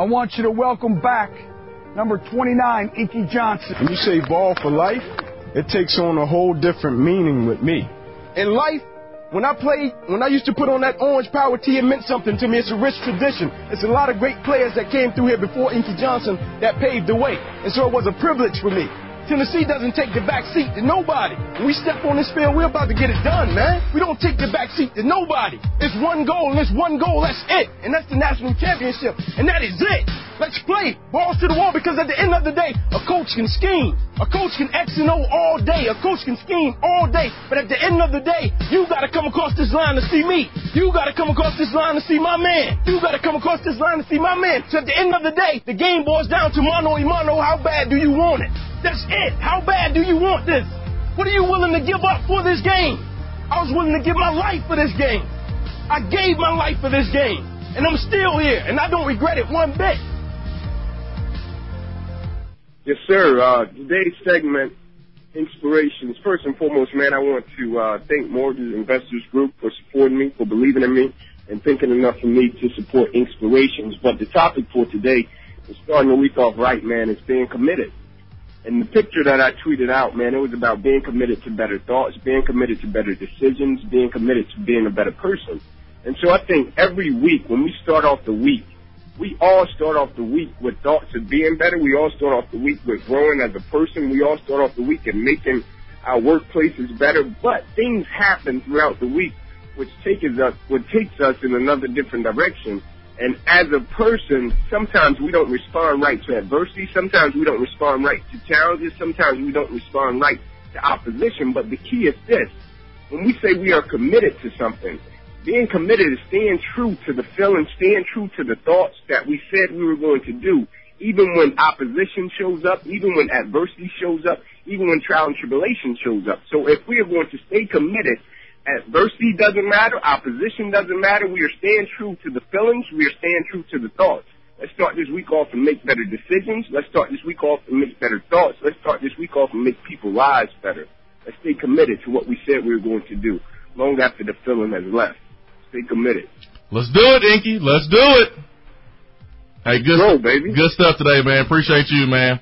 I want you to welcome back number 29, Inky Johnson. When you say ball for life, it takes on a whole different meaning with me. In life, when I played, when I used to put on that orange Power T, it meant something to me. It's a rich tradition. It's a lot of great players that came through here before Inky Johnson that paved the way. And so it was a privilege for me. Tennessee doesn't take the back seat to nobody. When we step on this field, we're about to get it done, man. We don't take the back seat to nobody. It's one goal, and it's one goal, that's it. And that's the national championship. And that is it. Let's play. Balls to the wall because at the end of the day, a coach can scheme. A coach can X and O all day. A coach can scheme all day. But at the end of the day, you got to come across this line to see me. You got to come across this line to see my man. You got to come across this line to see my man. So at the end of the day, the game boils down to mano y mano. How bad do you want it? That's it. How bad do you want this? What are you willing to give up for this game? I was willing to give my life for this game. I gave my life for this game. And I'm still here. And I don't regret it one bit. Yes, sir. Uh, today's segment, InkSpirations. First and foremost, man, I want to uh, thank Mortgage Investors Group for supporting me, for believing in me, and thinking enough of me to support InkSpirations. But the topic for today is starting the week off right, man. It's being committed. And the picture that I tweeted out, man, it was about being committed to better thoughts, being committed to better decisions, being committed to being a better person. And so I think every week when we start off the week, we all start off the week with thoughts of being better. We all start off the week with growing as a person. We all start off the week and making our workplaces better. But things happen throughout the week which takes us, which takes us in another different direction. And as a person, sometimes we don't respond right to adversity. Sometimes we don't respond right to challenges. Sometimes we don't respond right to opposition. But the key is this. When we say we are committed to something, being committed is staying true to the feeling, staying true to the thoughts that we said we were going to do, even when opposition shows up, even when adversity shows up, even when trial and tribulation shows up. So if we are going to stay committed, adversity doesn't matter, opposition doesn't matter, we are staying true to the feelings, we are staying true to the thoughts. Let's start this week off and make better decisions. Let's start this week off and make better thoughts. Let's start this week off and make people's lives better. Let's stay committed to what we said we were going to do long after the feeling has left. Stay committed. Let's do it, Inky. Let's do it. Hey, good, Go, baby. good stuff today, man. Appreciate you, man.